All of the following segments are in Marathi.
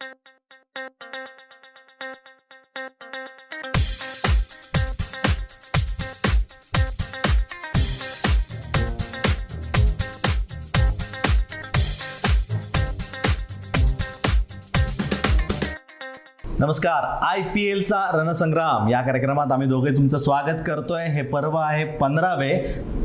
Thank you. नमस्कार आय पी एलचा रणसंग्राम. या कार्यक्रमात आम्ही दोघे तुमचं स्वागत करतोय. हे पर्व आहे पंधरावे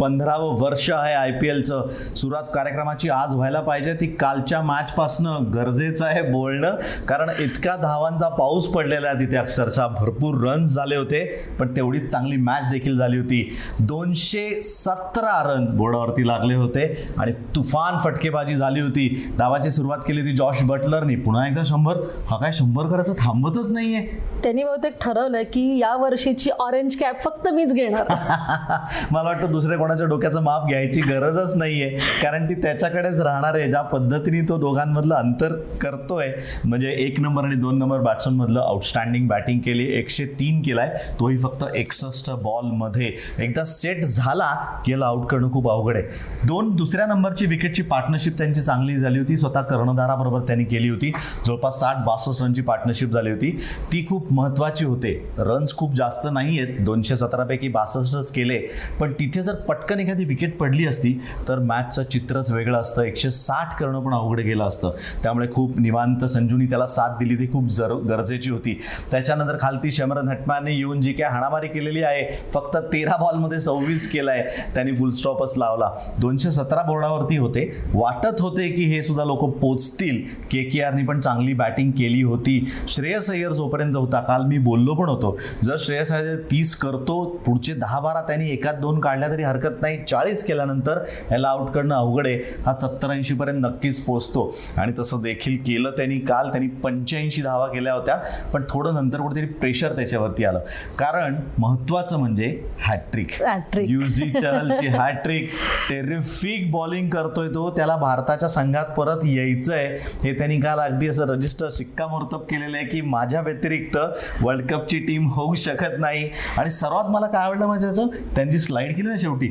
पंधरावं वर्ष आहे आय पी एलचं सुरुवात कार्यक्रमाची आज व्हायला पाहिजे. ती कालच्या मॅचपासनं गरजेचं आहे बोलणं. कारण इतका धावांचा पाऊस पडलेला आहे तिथे. अक्षरशः भरपूर रन्स झाले होते पण तेवढीच चांगली मॅच देखील झाली होती. दोनशे सतरा रन बोर्डावरती लागले होते आणि तुफान फटकेबाजी झाली होती. धावाची सुरुवात केली होती जॉश बटलरनी. पुन्हा एकदा शंभर? हा काय शंभर करायचं थांबतच नाहीये. त्यांनी बहुतेक ठरवलं की या वर्षीची ऑरेंज कॅप फक्त मीच घेणार. मला वाटतं दुसऱ्या कोणाच्या डोक्याचं माप घ्यायची गरजच नाहीये. कारण ती त्याच्याकडेच राहणार आहे. ज्या पद्धतीने तो दोघांमधलं अंतर करतोय म्हणजे एक नंबर आणि दोन नंबर बॅट्समन मधलं आउटस्टँडिंग बॅटिंग केली एकशे तीन केलाय. तोही फक्त एकसष्ट बॉलमध्ये एकदा सेट झाला की याला आउट करणं खूप अवघड आहे. दोन दुसऱ्या नंबरची विकेटची पार्टनरशिप त्यांची चांगली झाली होती. स्वतः कर्णधाराबरोबर त्यांनी केली होती. जवळपास साठ बासष्ट रनची पार्टनरशिप झाली होती. ती खूप महत्त्वाची होते. रन्स खूप जास्त नाही आहेत दोनशे सतरापैकी बासष्टच केले. पण तिथे जर पटकन एखादी विकेट पडली असती तर मॅचचं चित्रच वेगळं असतं. एकशे साठ करणं पण अवघड गेलं असतं. त्यामुळे खूप निवांत संजूनी त्याला साथ दिली. ती खूप जर गरजेची होती. त्याच्यानंतर खालती शमरन हटमाने येऊन जी काय हाणामारी केलेली आहे फक्त तेरा बॉलमध्ये सव्वीस केलाय. त्यांनी फुल स्टॉपच लावला. दोनशे सतरा बोर्डावरती होते. वाटत होते की हे सुद्धा लोक पोचतील. के के आरनी पण चांगली बॅटिंग केली होती. श्रेयस अय्यर जोपर्यंत होता काल मी बोललो पण होतो. जर श्रेयस अय्यर तीस करतो पुढचे दहा बारा त्यांनी एकात दोन काढल्या तरी हरकत नाही. चाळीस केल्यानंतर याला आउट करणं अवघड आहे. हा सत्तर ऐंशी पर्यंत नक्कीच पोचतो आणि तसं देखील केलं त्यांनी काल. त्यांनी पंच्याऐंशी धावा केल्या होत्या पण थोडं नंतर कुठेतरी प्रेशर त्याच्यावरती आलं. कारण महत्वाचं म्हणजे हॅट्रिक. युझी चहलची हॅट्रिक टेरिफिक बॉलिंग करतोय तो. त्याला भारताच्या संघात परत यायचंय. हे त्यांनी काल अगदी असं रजिस्टर शिक्कामोर्तब केलेलं आहे की माझ्या व्यतिरिक्त वर्ल्ड कपची टीम होऊ शकत नाही. आणि सर्वात मला काय आवडलं माहिती त्याचं? त्यांची स्लाइड केली ना शेवटी.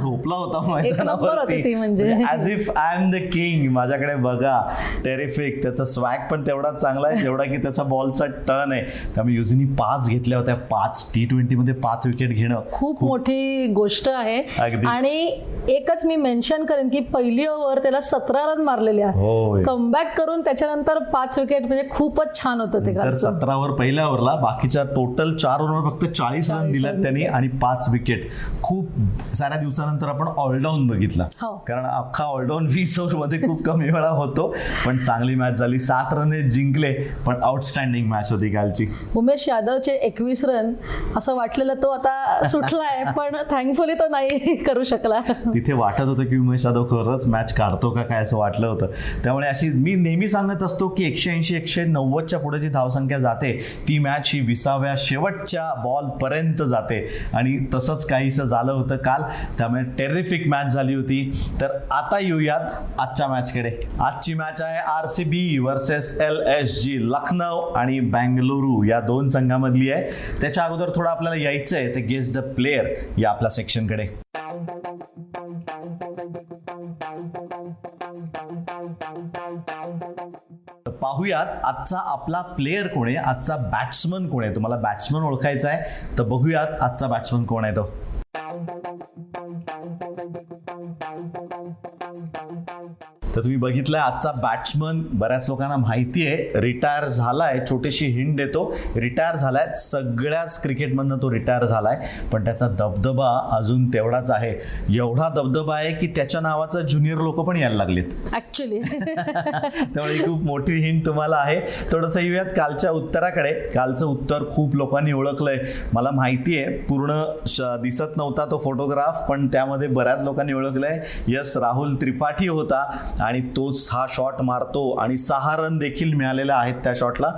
झोपला होता म्हणजे. As if I am the king माझ्याकडे बघा. टेरिफिक त्याचा स्वॅग पण तेवढाच चांगला आहे जेवढा की त्याचा बॉलचा टर्न आहे. त्यामुळे युझीनी पाच घेतल्या होत्या. पाच टी ट्वेंटीमध्ये पाच विकेट घेणं खूप मोठी गोष्ट आहे. आणि एकच मी मेन्शन करेन की पहिली ओव्हर त्याला सतरा रन मारलेले. आहे कमबॅक करून त्याच्यानंतर पाच विकेट म्हणजे खूपच छान होतं ते तर कालचं. सतरावर पहिल्या ओव्हरला बाकीच्या टोटल चार ओव्हरवर फक्त चाळीस रन 40 दिल्यात त्यांनी आणि पाच विकेट खूप साऱ्या दिवसानंतर आपण ऑलडाऊन बघितला. हो. कारण अख्खा ऑलडाऊन वीस ओव्हरमध्ये खूप कमी वेळा होतो. पण चांगली मॅच झाली. सात रन जिंकले पण आउटस्टँडिंग मॅच होती कालची. उमेश यादवचे एकवीस रन असं वाटलेलं तो आता सुटलाय पण थँकफुली तो नाही करू शकला. तिथे वाटत होतं की उमेश यादव खरंच मॅच काढतो का काय असं वाटलं होतं. त्यामुळे अशी मी नेहमी सांगत असतो की एकशे ऐंशी एकशे नव्वदच्या पुढे जी धावसंख्या जाते ती मॅच ही विसाव्या शेवटच्या बॉलपर्यंत जाते. आणि तसंच काहीसं झालं होतं काल त्यामुळे टेरिफिक मॅच झाली होती. तर आता येऊयात आजच्या मॅचकडे आजची मॅच आहे R C B versus L S G Lucknow आणि बँगलुरू या दोन संघामधली आहे. त्याच्या अगोदर थोडं आपल्याला यायचं आहे ते गेस द प्लेयर या आपल्या सेक्शनकडे पाहूयात आजचा आपला प्लेयर कोण आहे? आजचा बॅट्समन कोण आहे? तुम्हाला बॅट्समन ओळखायचा आहे तर बघूयात आजचा बॅट्समन कोण आहे तो. तर तुम्ही बघितलंय आजचा बॅट्समन बऱ्याच लोकांना माहिती आहे रिटायर झालाय छोटीशी हिंट देतो. रिटायर झालाय सगळ्याच क्रिकेटमधनं तो रिटायर झालाय पण त्याचा दबदबा अजून तेवढाच आहे. एवढा दबदबा आहे की त्याच्या नावाचं ज्युनियर लोक पण यायला लागलेत. ऍक्च्युली त्यामुळे खूप मोठी हिंट तुम्हाला आहे. थोडंसं येऊयात कालच्या उत्तराकडे. कालचं उत्तर खूप लोकांनी ओळखलंय. मला माहिती आहे पूर्ण दिसत नव्हता तो फोटोग्राफ पण त्यामध्ये बऱ्याच लोकांनी ओळखलंय. यस राहुल त्रिपाठी होता. आणि तोच हा शॉट मारतो आणि सहा रन देखील मिळालेल्या आहेत त्या शॉटला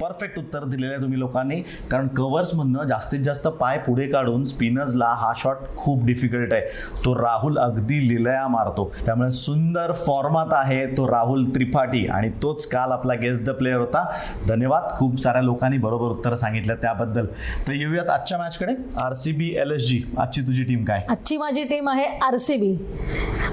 परफेक्ट उत्तर दिलेलं आहे तुम्ही लोकांनी. कारण कव्हर्समधनं जास्तीत जास्त पाय पुढे काढून स्पिनर्सला हा शॉट खूप डिफिकल्ट आहे. तो राहुल अगदी लिलया मारतो. त्यामुळे सुंदर फॉर्मात आहे तो राहुल त्रिपाठी आणि तोच काल आपला गेस्ट द प्लेअर होता. धन्यवाद. खूप साऱ्या लोकांनी बरोबर उत्तर सांगितलं त्याबद्दल. तर येऊयात आजच्या मॅचकडे R C B L S G आजची तुझी टीम काय? आजची माझी टीम आहे R C B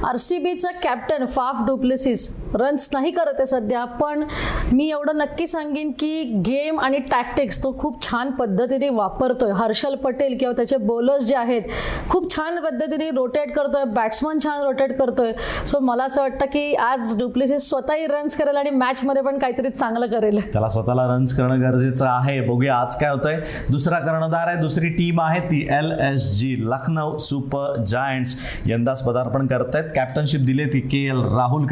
R C बीचं captain Faf du Plessis runs नाही करत आहे सध्या पण मी एवढं नक्की सांगेन की गेम आणि टॅक्टिक्स तो खूप छान पद्धतीने वापरतोय. हर्षल पटेल किंवा त्याचे बॉलर्स जे आहेत खूप छान पद्धतीने रोटेट करतोय. बॅट्समन छान रोटेट करतोय. सो मला असं वाटतं की आज डुप्लेसिस स्वतःही रन्स करेल आणि मॅचमध्ये पण काहीतरी चांगलं करेल. त्याला स्वतःला रन्स करणं गरजेचं आहे. बघूया आज काय होतंय. दुसरा कर्णधार आहे दुसरी टीम आहे ती L S G Lucknow Super Giants यंदाच पदार्पण करतायत. कॅप्टनशिप दिली ती के एल राहुल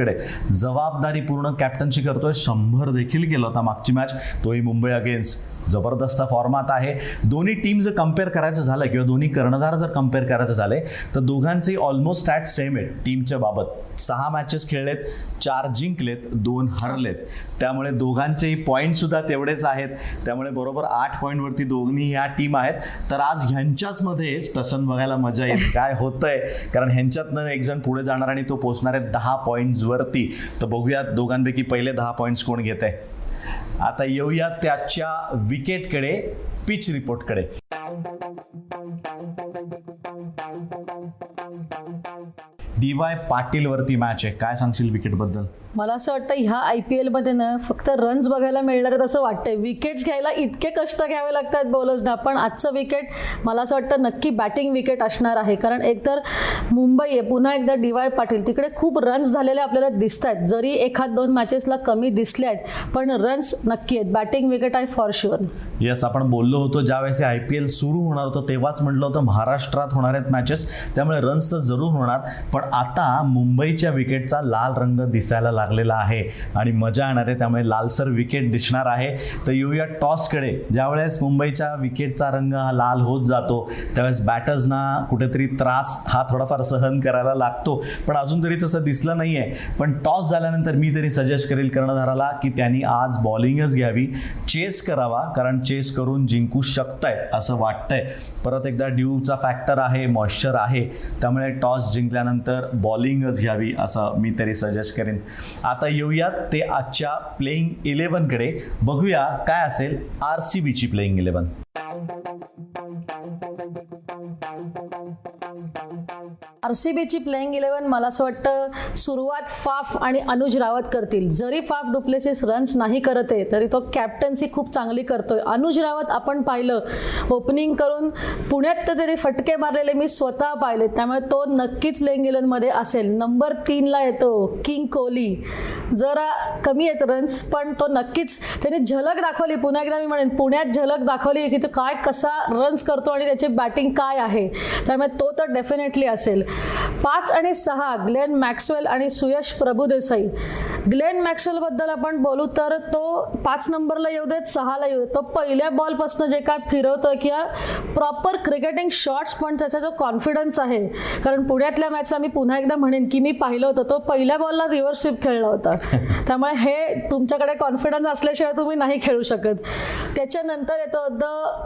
जबाबदारी पूर्ण कॅप्टनशी करतोय. शंभर देखील केलं होता मागची मॅच तोही मुंबई अगेन्स्ट जबरदस्त फॉर्मात आहे. दोन्ही टीम जर कंपेअर करायचं झालं किंवा दोन्ही कर्णधार जर कंपेअर करायचं झाले तर दोघांचे ऑलमोस्ट स्टॅट सेम आहेत टीमच्या बाबत. सहा मॅचेस खेळलेत चार जिंकलेत दोन हरलेत. त्यामुळे दोघांचेही पॉईंट सुद्धा तेवढेच आहेत. त्यामुळे बरोबर आठ पॉईंटवरती दोन्ही ह्या टीम आहेत. तर आज ह्यांच्याच मध्ये टसन बघायला मजा येईल. काय होतंय? कारण ह्यांच्यातनं एक जण पुढे जाणार आणि तो पोहोचणार आहे दहा पॉईंट्सवरती तर बघूयात दोघांपैकी पहिले दहा पॉईंट्स कोण घेत आहे आता येऊया त्याच्या विकेटकडे पिच रिपोर्टकडे डी वाय पाटील वरती मॅच आहे. काय सांगशील विकेटबद्दल मला असं वाटतं ह्या आय पी एलमध्ये ना फक्त रन्स बघायला मिळणार आहेत असं वाटतंय. विकेट्स घ्यायला इतके कष्ट घ्यावे लागतात बॉलर्सना पण आजचं विकेट मला असं वाटतं नक्की बॅटिंग विकेट असणार आहे. कारण एकतर मुंबई आहे पुन्हा एकदा डी वाय पाटील तिकडे खूप रन्स झालेले आपल्याला दिसत आहेत जरी एखाद दोन मॅचेसला कमी दिसले आहेत पण रन्स नक्की आहेत. बॅटिंग विकेट आहे फॉर शुअर येस आपण बोललो होतो ज्यावेळेस आय पी एल सुरू होणार होतं तेव्हाच म्हटलं होतं महाराष्ट्रात होणार आहेत मॅचेस त्यामुळे रन्स तर जरूर होणार पण आता मुंबईच्या विकेटचा लाल रंग दिसायला लागलेला आहे आणि मजा येणार आहे त्यामुळे लालसर विकेट दिसणार आहे. तर येऊया टॉसकडे ज्यावेळेस मुंबईच्या विकेटचा रंग हा लाल होत जातो त्यावेळेस बॅटर्सना कुठेतरी त्रास हा थोडाफार सहन करायला लागतो. पण अजून तरी तसं दिसलं नाही आहे पण टॉस झाल्यानंतर मी तरी सजेस्ट करेल कर्णधाराला की त्यांनी आज बॉलिंगच घ्यावी. चेस करावा कारण चेस करून जिंकू शकतायत असं वाटतंय. परत एकदा ड्यूचा फॅक्टर आहे मॉइश्चर आहे. त्यामुळे टॉस जिंकल्यानंतर बॉलिंगच घ्यावी असं मी तरी सजेस्ट करेन. आता येऊयात ते आजच्या प्लेईंग इलेव्हनकडे बघूया काय असेल आर सी बीची प्लेईंग इलेव्हन आर सी बीची प्लेइंग इलेव्हन मला असं वाटतं सुरुवात फाफ आणि अनुज रावत करतील. जरी फाफ डुप्लेसिस रन्स नाही करत आहे तरी तो कॅप्टन्सी खूप चांगली करतोय. अनुज रावत आपण पाहिलं ओपनिंग करून पुण्यात तर तरी फटके मारलेले मी स्वतः पाहिले. त्यामुळे तो नक्कीच प्लेइंग इलेव्हनमध्ये असेल. नंबर तीनला येतो किंग कोहली जरा कमी आहेत रन्स पण तो नक्कीच त्याने झलक दाखवली. पुन्हा एकदा मी म्हणेन पुण्यात झलक दाखवली की तो काय कसा रन्स करतो आणि त्याची बॅटिंग काय आहे. त्यामुळे तो तर डेफिनेटली असेल. पाच आणि सहा ग्लेन मॅक्सवेल आणि सुयश प्रभुदेसाई ग्लेन मॅक्सवेलबद्दल आपण बोलू तर तो पाच नंबरला येऊ देत सहाला येऊ देत. तो पहिल्या बॉलपासून जे काय फिरवतोय किंवा प्रॉपर क्रिकेटिंग शॉट्स पण त्याचा जो कॉन्फिडन्स आहे. कारण पुण्यातल्या मॅचला मी पुन्हा एकदा म्हणेन की मी पाहिलं होतं तो पहिल्या बॉलला रिव्हर्स स्वीप खेळला होता. त्यामुळे हे तुमच्याकडे कॉन्फिडन्स असल्याशिवाय तुम्ही नाही खेळू शकत. त्याच्यानंतर येतो द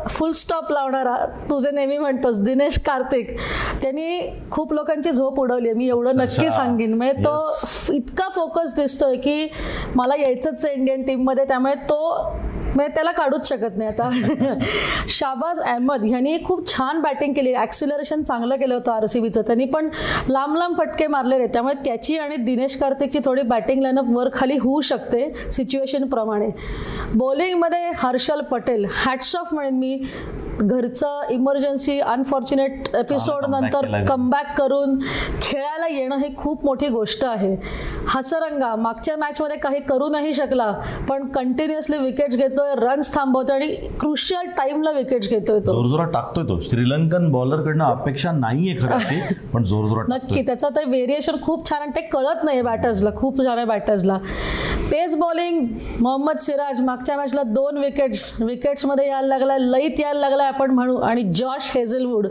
फुल स्टॉप लावणारा तुझे नेहमी म्हणतोस दिनेश कार्तिक. त्यांनी खूप लोकांची झोप उडवली आहे. मी एवढं नक्की. सांगेन. म्हणजे तो इतका फोकस दिसतोय की मला यायचंच आहे इंडियन टीममध्ये त्यामुळे तो म्हणजे त्याला काढूच शकत नाही आता. शाबाज अहमद. ह्यांनी खूप छान बॅटिंग केली. ॲक्सिलरेशन चांगलं केलं होतं आर सी बीचं त्यांनी पण लांब लांब फटके मारलेले. त्यामुळे त्याची आणि दिनेश कार्तिकची थोडी बॅटिंग लाईनअप वर खाली होऊ शकते सिच्युएशनप्रमाणे बॉलिंगमध्ये हर्षल पटेल. हॅट्स ऑफ म्हणेन मी. घरचं इमर्जन्सी अनफॉर्च्युनेट एपिसोड नंतर. कमबॅक करून खेळायला येणं ही खूप मोठी गोष्ट आहे. हसरंगा मागच्या मॅचमध्ये काही करू नाही शकला पण कंटिन्युअसली विकेट्स घेतोय रन्स थांबवतोय आणि क्रुशियल टाइमला विकेट्स घेतोय तो. जोरजोरात टाकतोय तो. श्रीलंकन बॉलरकडनं अपेक्षा नाहीये खरंची पण जोरजोरात नक्की त्याचं ते व्हेरिएशन खूप छान आहे ते कळत नाही बॅटर्सला खूप छान आहे बॅटर्सला पेस बॉलिंग मोहम्मद सिराज मागच्या मॅचला दोन विकेट्स विकेट्समध्ये यायला लागला लईत यायला लागला आपण म्हणू आणि जॉश हेझलवूड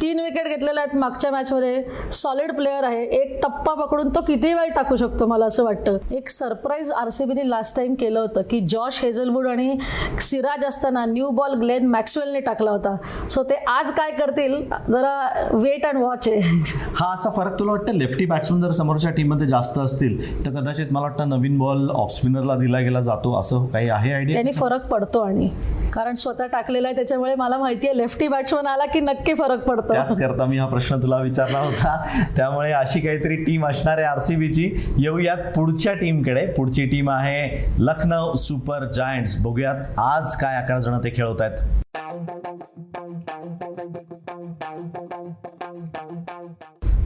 तीन विकेट घेतलेल्या आहेत मागच्या मॅचमध्ये सॉलिड प्लेअर आहे. एक टप्पा पकडून तो किती वेळ टाकू शकतो मला असं वाटतं. एक सरप्राईज आर सी बीने लास्ट टाइम केलं होतं की जॉश हेझलवूड आणि सिराज असताना न्यू बॉल ग्लेन मॅक्सवेलने टाकला होता. सो ते आज काय करतील? जरा वेट अँड वॉच आहे. हा असा फरक तुला वाटतं? लेफ्टी बॅट्समन जर समोरच्या टीममध्ये जास्त असतील तर कदाचित मला वाटतं नवीन बॉल ऑफ स्पिनरला दिला गेला जातो. असं काही आहे आयडिया त्यांनी फरक पडतो आणि. कारण स्वतः टाकलेला आहे त्याच्यामुळे मला माहिती आहे लेफ्टी बॅट्समन आला की नक्की फरक पडतो. त्याच करता मी हा प्रश्न तुला विचारला होता. त्यामुळे अशी काहीतरी टीम असणार आहे आरसीबीची येऊयात पुढच्या टीमकडे पुढची टीम आहे लखनौ सुपर जायंट्स. बघूयात आज काय अकरा जण ते खेळवत आहेत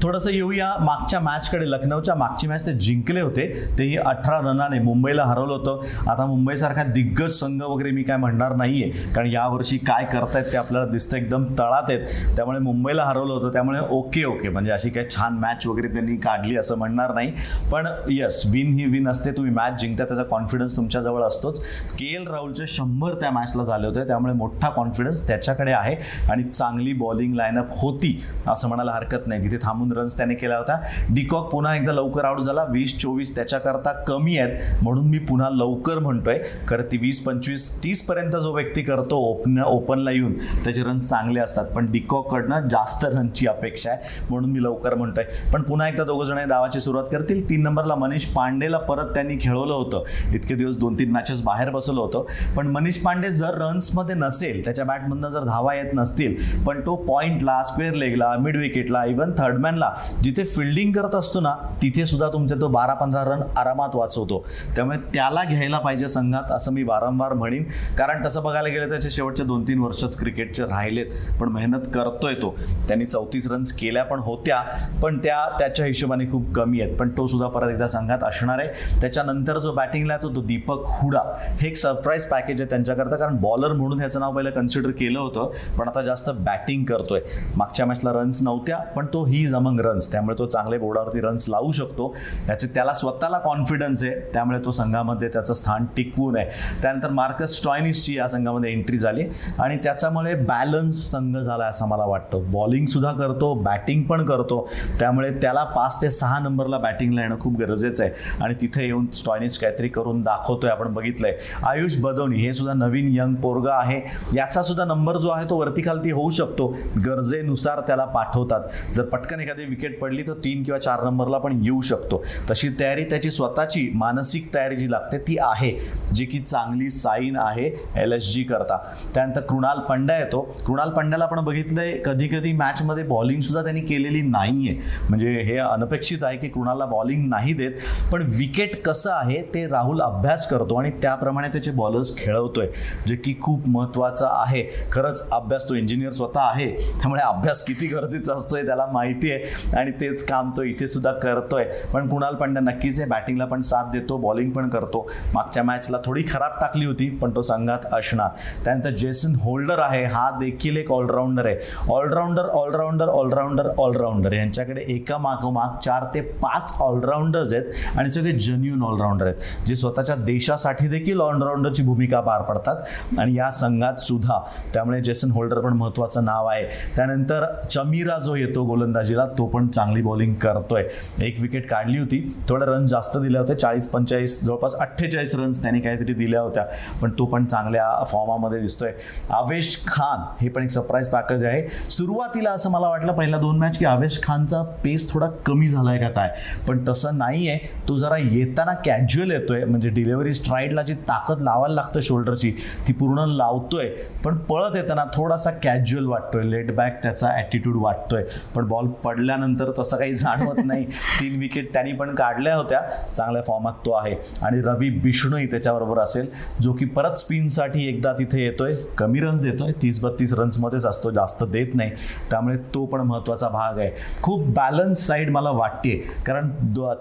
थोडंसं येऊया. मागच्या मॅचकडे लखनौच्या मागची मॅच ते जिंकले होते. तेही अठरा रनाने मुंबईला हरवलं होतं. आता मुंबईसारखा दिग्गज संघ वगैरे मी काय म्हणणार नाहीये. कारण यावर्षी काय करतायत ते आपल्याला दिसतं एकदम तळात आहेत. त्यामुळे मुंबईला हरवलं होतं. त्यामुळे ओके ओके. म्हणजे अशी काही छान मॅच वगैरे त्यांनी काढली असं म्हणणार नाही. पण येस विन ही विन असते. तुम्ही मॅच जिंकता त्याचा कॉन्फिडन्स तुमच्याजवळ असतोच. के एल राहुलचे शंभर त्या मॅचला झाले होते. त्यामुळे मोठा कॉन्फिडन्स त्याच्याकडे आहे. आणि चांगली बॉलिंग लाईनअप होती असं म्हणायला हरकत नाही. तिथे थांबून रन्स त्याने केला होता. डिकॉक पुन्हा एकदा लवकर आउट झाला. वीस चोवीस त्याच्याकरता कमी आहेत. म्हणून मी पुन्हा लवकर म्हणतोय. खरं ती वीस पंचवीस तीस पर्यंत जो व्यक्ती करतो ओपन ओपनला येऊन त्याचे रन्स चांगले असतात. पण डिकॉककडनं जास्त रनची अपेक्षा आहे. म्हणून मी लवकर म्हणतोय. पण पुन्हा एकदा दोघं जण दावाची सुरुवात करतील. तीन नंबरला मनीष पांडेला परत त्यांनी खेळवलं होतं. इतके दिवस दोन तीन मॅचेस बाहेर बसवलं होतं. पण मनीष पांडे जर रन्समध्ये नसेल त्याच्या बॅटमधनं जर धावा येत नसतील पण तो पॉईंटला स्क्वेअर लेगला मिड विकेटला इव्हन थर्डमॅनला जिथे फिल्डिंग करत असतो ना तिथे सुद्धा तुमचे तो बारा पंधरा रन आरामात वाचवतो. त्यामुळे त्याला घ्यायला पाहिजे संघात असं मी वारंवार म्हणेन. कारण तसं बघायला गेलं त्याचे शेवटचे दोन तीन वर्षच क्रिकेटचे राहिलेत. पण मेहनत करतोय तो. त्यांनी चौतीस रन्स केल्या पण होत्या पण त्या त्याच्या हिशोबाने खूप कमी आहेत. पण तो सुद्धा परत एकदा संघात असणार आहे. त्याच्यानंतर जो बॅटिंगला येतो तो दीपक हुडा. हे एक सरप्राईज पॅकेज आहे त्यांच्याकरता. कारण बॉलर म्हणून ह्याचं नाव पहिलं कन्सिडर केलं होतं. पण आता जास्त बॅटिंग करतोय. मागच्या मॅचला रन्स नव्हत्या पण तो ही जमंग रन्स त्यामुळे तो चांगले बोर्डावरती रन्स लावू शकतो. त्याचे त्याला स्वतःला कॉन्फिडन्स आहे. त्यामुळे तो संघामध्ये त्याचं स्थान टिकवून आहे त्यानंतर मार्कस स्टॉयनिसची या संघामध्ये एंट्री झाली. आणि त्याच्यामुळे बॅलन्स संघ झाला असं मला वाटतं. बॉलिंग सुद्धा करतो बॅटिंग पण करतो. त्यामुळे त्याला पाच ते सहा नंबरला बॅटिंगला येणं खूप गरजेचं आहे. आणि तिथे येऊन स्टॉयनिस काहीतरी करून दाखवतोय आपण बघितलंय. आयुष बदवणी हे सुद्धा नवीन यंग पोरगा आहे. याचा सुद्धा नंबर जो आहे तो वरती खालती होऊ शकतो. गरजेनुसार त्याला पाठवतात. जर पटकन एखादी विकेट पडली तर तीन किंवा चार नंबरला पण येऊ शकतो. तशी तयारी त्याची स्वतःची मानसिक तयारी जी लागते ती आहे. जी की चांगली साईन आहे एल एस जी करता. त्यानंतर कृणाल पंड्या येतो. कृणाल पंड्याला आपण बघितलंय कधी कधी मॅचमध्ये बॉलिंग सुद्धा त्यांनी केलेली नाहीये. म्हणजे हे अनपेक्षित आहे की कृणालला बॉलिंग नाही देत. पण विकेट कसं आहे ते राहुल अभ्यास करतो आणि त्याप्रमाणे त्याचे बॉलर्स खेळवतोय. जे की खूप महत्त्वाचं आहे. खरंच अभ्यास तो इंजिनियर स्वतः आहे. त्यामुळे अभ्यास किती गरजेचा असतोय त्याला माहिती आहे आणि तेच काम तो इथे सुद्धा करतोय. पण कुणाल पांड्या नक्कीच आहे बॅटिंगला पण साथ देतो बॉलिंग पण करतो. मागच्या मॅचला थोडी खराब टाकली होती पण तो संघात असणार. त्यानंतर जेसन होल्डर आहे हा देखील एक ऑलराऊंडर आहे. ऑलराऊंडर ऑलराऊंडर ऑलराऊंडर ऑलराऊंडर यांच्याकडे एका मागोमाग चार ते पाच ऑलराऊंडर्स आहेत आणि सगळे जन्यून ऑलराऊंडर आहेत जे स्वतःच्या देशासाठी देखील ऑलराऊंडरची भूमिका पार पडतात. आणि या संघात सुद्धा त्यामुळे जेसन होल्डर पण महत्त्वाचं नाव आहे. त्यानंतर चमीरा जो येतो गोलंदाजीला तो पण चांगली बॉलिंग करतोय. एक विकेट काढली होती. थोडा रन जास्त दिले होते चाळीस पंचेचाळीस जवळपास अठ्ठेचाळीस रन्स त्याने काहीतरी दिल्या होत्या. पण तो पण चांगल्या फॉर्मामध्ये दिसतोय. आवेश खान हे पण एक सरप्राईज पॅकेज आहे. सुरुवातीला असं मला वाटलं पहिल्या दोन मॅच की आवेश खानचा पेस थोडा कमी झाला आहे का काय? पण तसं नाही आहे तो जरा येताना कॅज्युअल येतोय. म्हणजे डिलेव्हरी स्ट्राईडला जी ताकद लावायला लागतं शोल्डरची ती पूर्ण लावतोय. पण पळत येताना थोडासा कॅज्युअल वाटतोय. लेट बॅक त्याचा ॲटिट्यूड वाटतोय. पण बॉल पडला पडल्यानंतर तसं काही जाणवत नाही. तीन विकेट त्यांनी पण काढल्या होत्या. चांगल्या फॉर्मात तो आहे. आणि रवी बिष्णूही त्याच्याबरोबर असेल जो की परत स्पिनसाठी एकदा तिथे येतोय. कमी रन्स देतोय. तीस बत्तीस रन्समध्येच असतो. जास्त देत नाही. त्यामुळे तो पण महत्त्वाचा भाग आहे. खूप बॅलन्स साईड मला वाटते कारण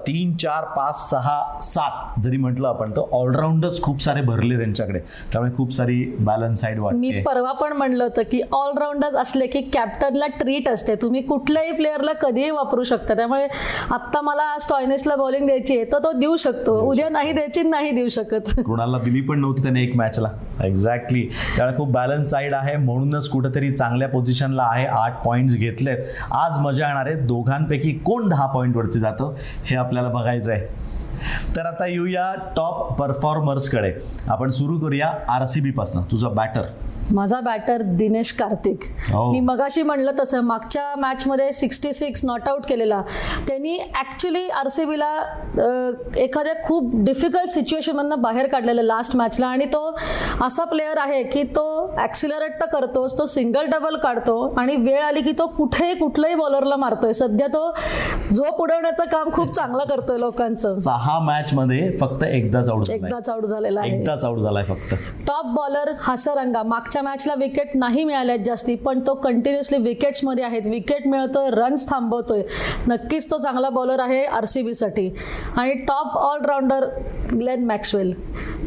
तीन चार पाच सहा सात जरी म्हटलं आपण तर ऑलराऊंडर्स खूप सारे भरले त्यांच्याकडे. त्यामुळे खूप सारी बॅलन्स साईड मी वाटते परवा पण म्हणलं होतं की ऑलराऊंडर्स असले की कॅप्टनला ट्रीट असते. तुम्ही कुठल्याही प्लेअरला कधीही वापरू शकता. त्यामुळे आत्ता मला स्टॉयनेसला बॉलिंग द्यायची आहे तर तो देऊ शकतो. उद्या नाही द्यायची नाही देऊ शकत. कुणाला दिली पण नव्हती त्याने एक मॅचला एक्झॅक्टली त्यामुळे खूप बॅलन्स साईड आहे. म्हणूनच कुठेतरी चांगल्या पोझिशनला आहे. आठ पॉईंट्स घेतलेत. आज मजा येणार आहे. दोघांपैकी कोण दहा पॉईंटवरती जातं हे आपल्याला बघायचं आहे. तर आता येऊया टॉप परफॉर्मर्सकडे आपण सुरू करूया आर सी बीपासनं तुझा बॅटर माझा बॅटर दिनेश कार्तिक. हो. मी मगाशी म्हणलं तसं मागच्या मॅचमध्ये सिक्स्टी सिक्स नॉट आऊट केलेला. त्यांनी ॲक्च्युली आर सी बीला एखाद्या खूप डिफिकल्ट सिच्युएशनमधनं बाहेर काढलेलं लास्ट मॅचला आणि तो असा प्लेअर आहे की तो ॲक्सिलरेट तर करतोच तो सिंगल डबल काढतो आणि वेळ आली की तो कुठेही कुठल्याही बॉलरला मारतोय. सध्या तो झोप उडवण्याचं काम खूप चांगलं करतोय लोकांचं. सहा मॅच मध्ये फक्त एकदाच आउट एकदाच आउट झालेला आहे. एकदाच आउट झालाय फक्त. Top bowler Hasaranga. मागच्या मॅचला विकेट नाही मिळाल्यात जास्ती पण तो कंटिन्युअसली विकेट्समध्ये आहेत. विकेट मिळतोय रन्स थांबवतोय. नक्कीच तो चांगला बॉलर आहे आर सी बीसाठी आणि टॉप ऑलराऊंडर ग्लेन मॅक्सवेल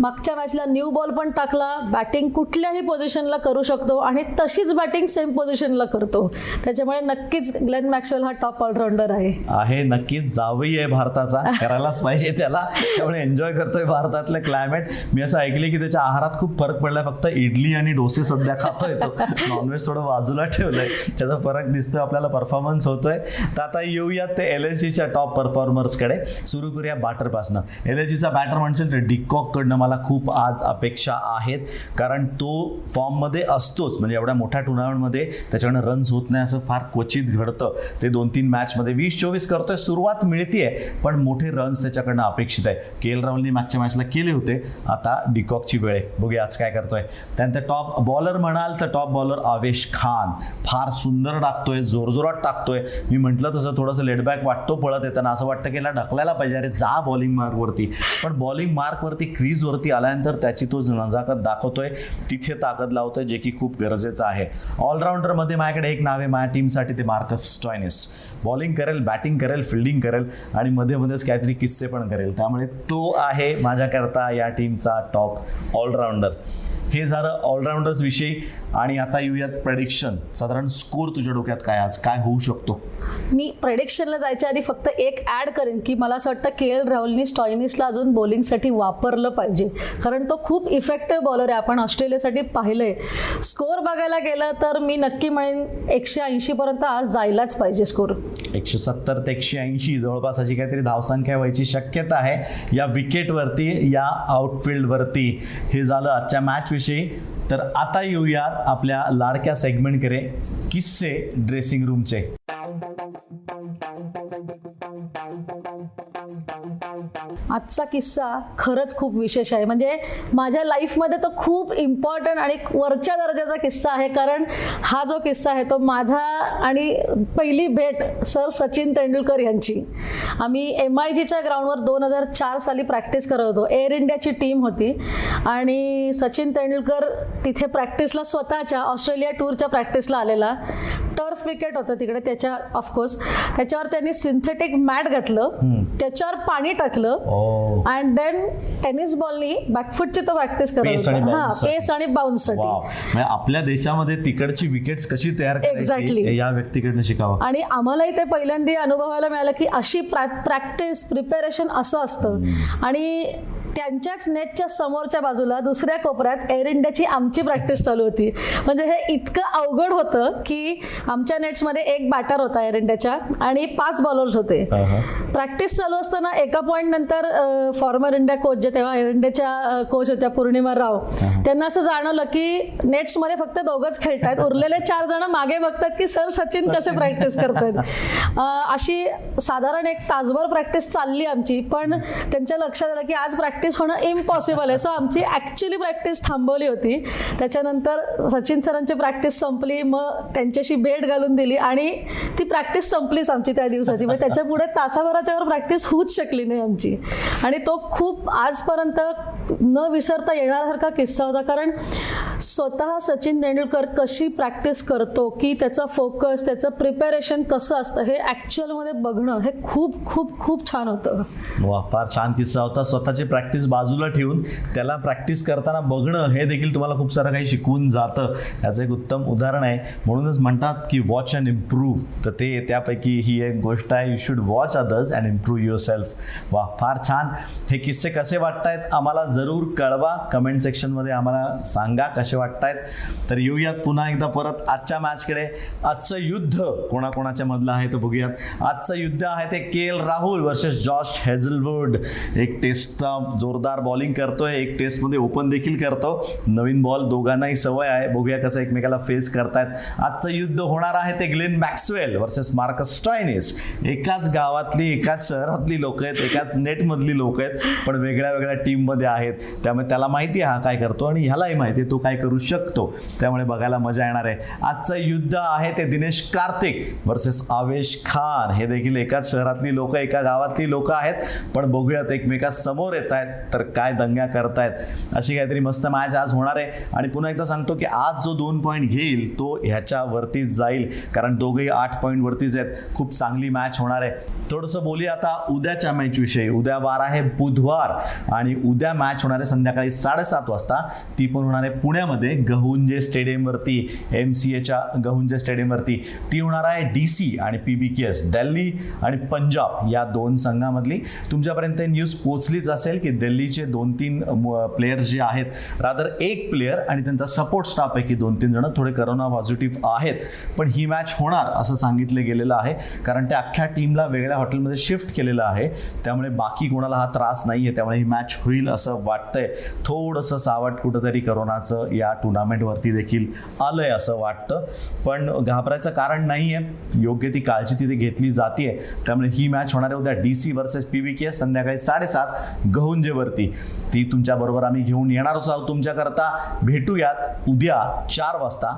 मागच्या मॅचला न्यू बॉल पण टाकला. बॅटिंग कुठल्याही पोझिशनला करू शकतो आणि तशीच बॅटिंग सेम पोझिशनला करतो. त्याच्यामुळे नक्कीच ग्लेन मॅक्सवेल हा टॉप ऑलराऊंडर आहे. आहे नक्कीच. जावई आहे भारताचा. करायलाच पाहिजे त्याला. त्यामुळे एन्जॉय करतोय भारतातलं क्लायमेट मी असं ऐकले की त्याच्या आहारात खूप फरक पडलाय. फक्त इडली आणि डोसा सध्या खातोय तो. नॉनव्हेज थोडं बाजूला ठेवलंय. त्याचा फरक दिसतोय आपल्याला परफॉर्मन्स होतोय. तर आता येऊयात ते एल एस जीच्या टॉप परफॉर्मर्सकडे सुरू करूया बॅटरपासनं एल एस जीचा बॅटर म्हणशील तर डिकॉककडनं मला खूप आज अपेक्षा आहेत. कारण तो फॉर्ममध्ये असतोच. म्हणजे एवढ्या मोठ्या टुर्नामेंटमध्ये त्याच्याकडनं रन्स होत नाही असं फार क्वचित घडतं. ते दोन तीन मॅचमध्ये वीस चोवीस करतोय सुरुवात मिळतीये पण मोठे रन्स त्याच्याकडनं अपेक्षित आहे के एल राहुलने मागच्या मॅचला केले होते. आता डिकॉकची वेळ आहे. बघूया आज काय करतोय. त्यानंतर टॉप बॉलर म्हणाल तर टॉप बॉलर आवेश खान. फार सुंदर टाकतोय जोरजोरात टाकतोय. मी म्हटलं तसं थोडंसं लेटबॅक वाटतो पळत येताना. असं वाटतं की याला ढकलायला पाहिजे. अरे जा बॉलिंग मार्कवरती. पण बॉलिंग मार्कवरती क्रीजवरती आल्यानंतर त्याची तो नजाकत दाखवतोय. तिथे ताकद लावतोय जे की खूप गरजेचं आहे. ऑलराऊंडरमध्ये माझ्याकडे एक नाव आहे. माझ्या टीमसाठी ते मार्कस स्टॉयनिस. बॉलिंग करेल बॅटिंग करेल फिल्डिंग करेल आणि मध्ये मध्येच काहीतरी किस्से पण करेल. त्यामुळे तो आहे माझ्याकरता या टीमचा टॉप ऑलराऊंडर हे झालं ऑलराऊंडर्स विषयी. आणि आता येऊयात प्रेडिक्शन साधारण स्कोर तुझ्या डोक्यात काय आज? काय होऊ शकतो? मी प्रेडिक्शनला जायच्या आधी फक्त एक ॲड करेन की मला असं वाटतं के एल राहुलनी स्टॉयनिसला अजून बॉलिंगसाठी वापरलं पाहिजे. कारण तो खूप इफेक्टिव्ह बॉलर आहे. आपण ऑस्ट्रेलियासाठी पाहिलंय. स्कोअर बघायला गेलं तर मी नक्की म्हणेन एकशे ऐंशीपर्यंत आज जायलाच पाहिजे स्कोर एकशे सत्तर ते एकशे ऐंशी जवळपास अशी काहीतरी धावसंख्या व्हायची शक्यता आहे. या विकेटवरती या आउटफिल्डवरती हे झालं आजच्या मॅच विषयी. तर आता येऊयात आपल्या लाडक्या सेगमेंटकडे किस्से ड्रेसिंग रूमचे आजचा किस्सा खरंच खूप विशेष आहे. म्हणजे माझ्या लाईफमध्ये तो खूप इम्पॉर्टंट आणि वरच्या दर्जाचा किस्सा आहे. कारण हा जो किस्सा आहे तो माझा आणि पहिली भेट सर सचिन तेंडुलकर यांची. आम्ही एम आय जीच्या ग्राउंडवर दोन हजार चार साली प्रॅक्टिस करत होतो. एअर इंडियाची टीम होती. आणि सचिन तेंडुलकर तिथे प्रॅक्टिसला स्वतःच्या ऑस्ट्रेलिया टूरच्या प्रॅक्टिसला आलेला. टर्फ विकेट होतं तिकडे. त्याच्या ऑफकोर्स त्याच्यावर त्यांनी सिंथेटिक मॅट घातलं. त्याच्यावर पाणी टाकलं. अँड देन टेनिस बॉलनी बॅकफुटची तो प्रॅक्टिस करत हा. पेस आणि बाउन्ससाठी. म्हणजे आपल्या देशामध्ये तिकडची विकेट्स कशी तयार. हे या व्यक्तीकडनं शिकावं. आणि आम्हालाही ते पहिल्यांदा अनुभवायला मिळालं की अशी प्रॅक्टिस प्रिपेरेशन असं असतं. आणि त्यांच्याच नेटच्या समोरच्या बाजूला दुसऱ्या कोपऱ्यात एअर इंडियाची आमची प्रॅक्टिस चालू होती. म्हणजे हे इतकं अवघड होतं की आमच्या नेट्समध्ये एक बॅटर होता एअर इंडियाच्या आणि पाच बॉलर्स होते. प्रॅक्टिस चालू असताना एका पॉईंट नंतर फॉर्मर इंडिया कोच जे तेव्हा एअर इंडियाच्या कोच होत्या पौर्णिमा राव त्यांना असं जाणवलं की नेट्समध्ये फक्त दोघंच खेळतायत. उरलेले चार जण मागे बघतात की सर सचिन कसे प्रॅक्टिस करतायत. अं, अशी साधारण एक तासभर प्रॅक्टिस चालली आमची. पण त्यांच्या लक्षात आलं की आज प्रॅक्टिस होणं इम्पॉसिबल आहे. सो आमची ॲक्च्युली प्रॅक्टिस थांबवली होती. त्याच्यानंतर सचिन सरांची प्रॅक्टिस संपली. मग त्यांच्याशी भेट घालून दिली आणि ती प्रॅक्टिस संपलीच आमची त्या दिवसाची. म्हणजे मग त्याच्या पुढे तासाभराच्या प्रॅक्टिस होऊच शकली नाही आमची. आणि तो खूप आजपर्यंत न विसरता येणारसारखा किस्सा होता. कारण स्वतः सचिन तेंडुलकर कशी प्रॅक्टिस करतो की त्याचं फोकस त्याचं प्रिपेरेशन कसं असतं हे ॲक्च्युअलमध्ये बघणं हे खूप खूप खूप छान होतं. वा फार छान किस्सा होता. स्वतःची प्रॅक्टिस बाजूला ठेवून त्याला प्रॅक्टिस करताना बघणं हे देखील तुम्हाला खूप सारं काही शिकवून जातं. याचं एक उत्तम उदाहरण आहे. म्हणूनच म्हणतात की वॉच अँड इम्प्रूव्ह तर ते त्यापैकी ही एक गोष्ट आहे. You should watch others and improve yourself वा फार छान. हे किस्से कसे वाटत आहेत आम्हाला जरूर कळवा. कमेंट सेक्शनमध्ये आम्हाला सांगा कसे असे वाटतायत. तर येऊयात पुन्हा एकदा परत आजच्या मॅचकडे आजचं युद्ध कोणाकोणाच्या मधलं आहे तर बघूयात. आजचं युद्ध आहे ते K L Rahul versus Josh Hazlewood एक टेस्टचा जोरदार बॉलिंग करतोय. एक टेस्टमध्ये ओपन देखील करतो. नवीन बॉल दोघांनाही सवय आहे. बघूया कसं एकमेकाला फेस करतायत. आजचं युद्ध होणार आहे ते Glenn Maxwell versus Marcus Stoinis. एकाच गावातली एकाच शहरातली लोक आहेत. एकाच नेटमधली लोक आहेत. पण वेगळ्या वेगळ्या टीममध्ये आहेत. त्यामुळे त्याला माहिती आहे हा काय करतो आणि ह्यालाही माहिती आहे. तो काय करू शकतो? त्यामुळे बघायला मजा येणार आहे. आजचं युद्ध आहे ते दिनेश कार्तिक वर्सेस आवेश खान. हे देखील एकाच शहरातली लोक एका गावातली लोक आहेत. पण बघूयात एकमेका समोर येत आहेत. तर काय दंग्या करतायत? अशी काहीतरी मस्त मॅच आज होणार आहे. आणि पुन्हा एकदा सांगतो की आज जो दोन पॉईंट घेईल तो ह्याच्यावरतीच जाईल. कारण दोघेही आठ पॉईंट वरतीच आहेत. खूप चांगली मॅच होणार आहे. थोडंसं बोलूया आता उद्याच्या मॅच विषयी. उद्या वार आहे बुधवार. आणि उद्या मॅच होणार आहे संध्याकाळी साडेसात वाजता. ती पण होणार आहे पुण्यामध्ये गहुंजे स्टेडियमवरती एम सी एच्या गहुंजे स्टेडियमवरती ती होणार आहे डी सी आणि P B K S Delhi आणि पंजाब या दोन संघामधली. तुमच्यापर्यंत न्यूज पोचलीच असेल की दिल्लीचे दोन तीन प्लेयर जे आहेत रादर एक प्लेयर आणि त्यांचा सपोर्ट स्टाफ आहे की दोन तीन जण थोडे करोना पॉझिटिव्ह आहेत. पण ही मॅच होणार असं सांगितलं गेलेलं आहे कारण त्या अख्ख्या टीमला वेगळ्या हॉटेलमध्ये शिफ्ट केलेलं आहे. त्यामुळे बाकी कोणाला हा त्रास नाही आहे त्यामुळे ही मॅच होईल असं वाटतंय. थोडंसं सावट कुठंतरी करोनाचं या टुर्नामेंटवरती देखील आलंय असं वाटतं. पण घाबरायचं कारण नाही आहे योग्य ती काळजी तिथे घेतली जाते त्यामुळे ही मॅच होणार आहे उद्या D C versus P V K संध्याकाळी साडेसात गहुंजेवरती ती तुमच्याबरोबर आम्ही घेऊन येणारच आहोत. तुमच्याकरता भेटूयात उद्या चार वाजता.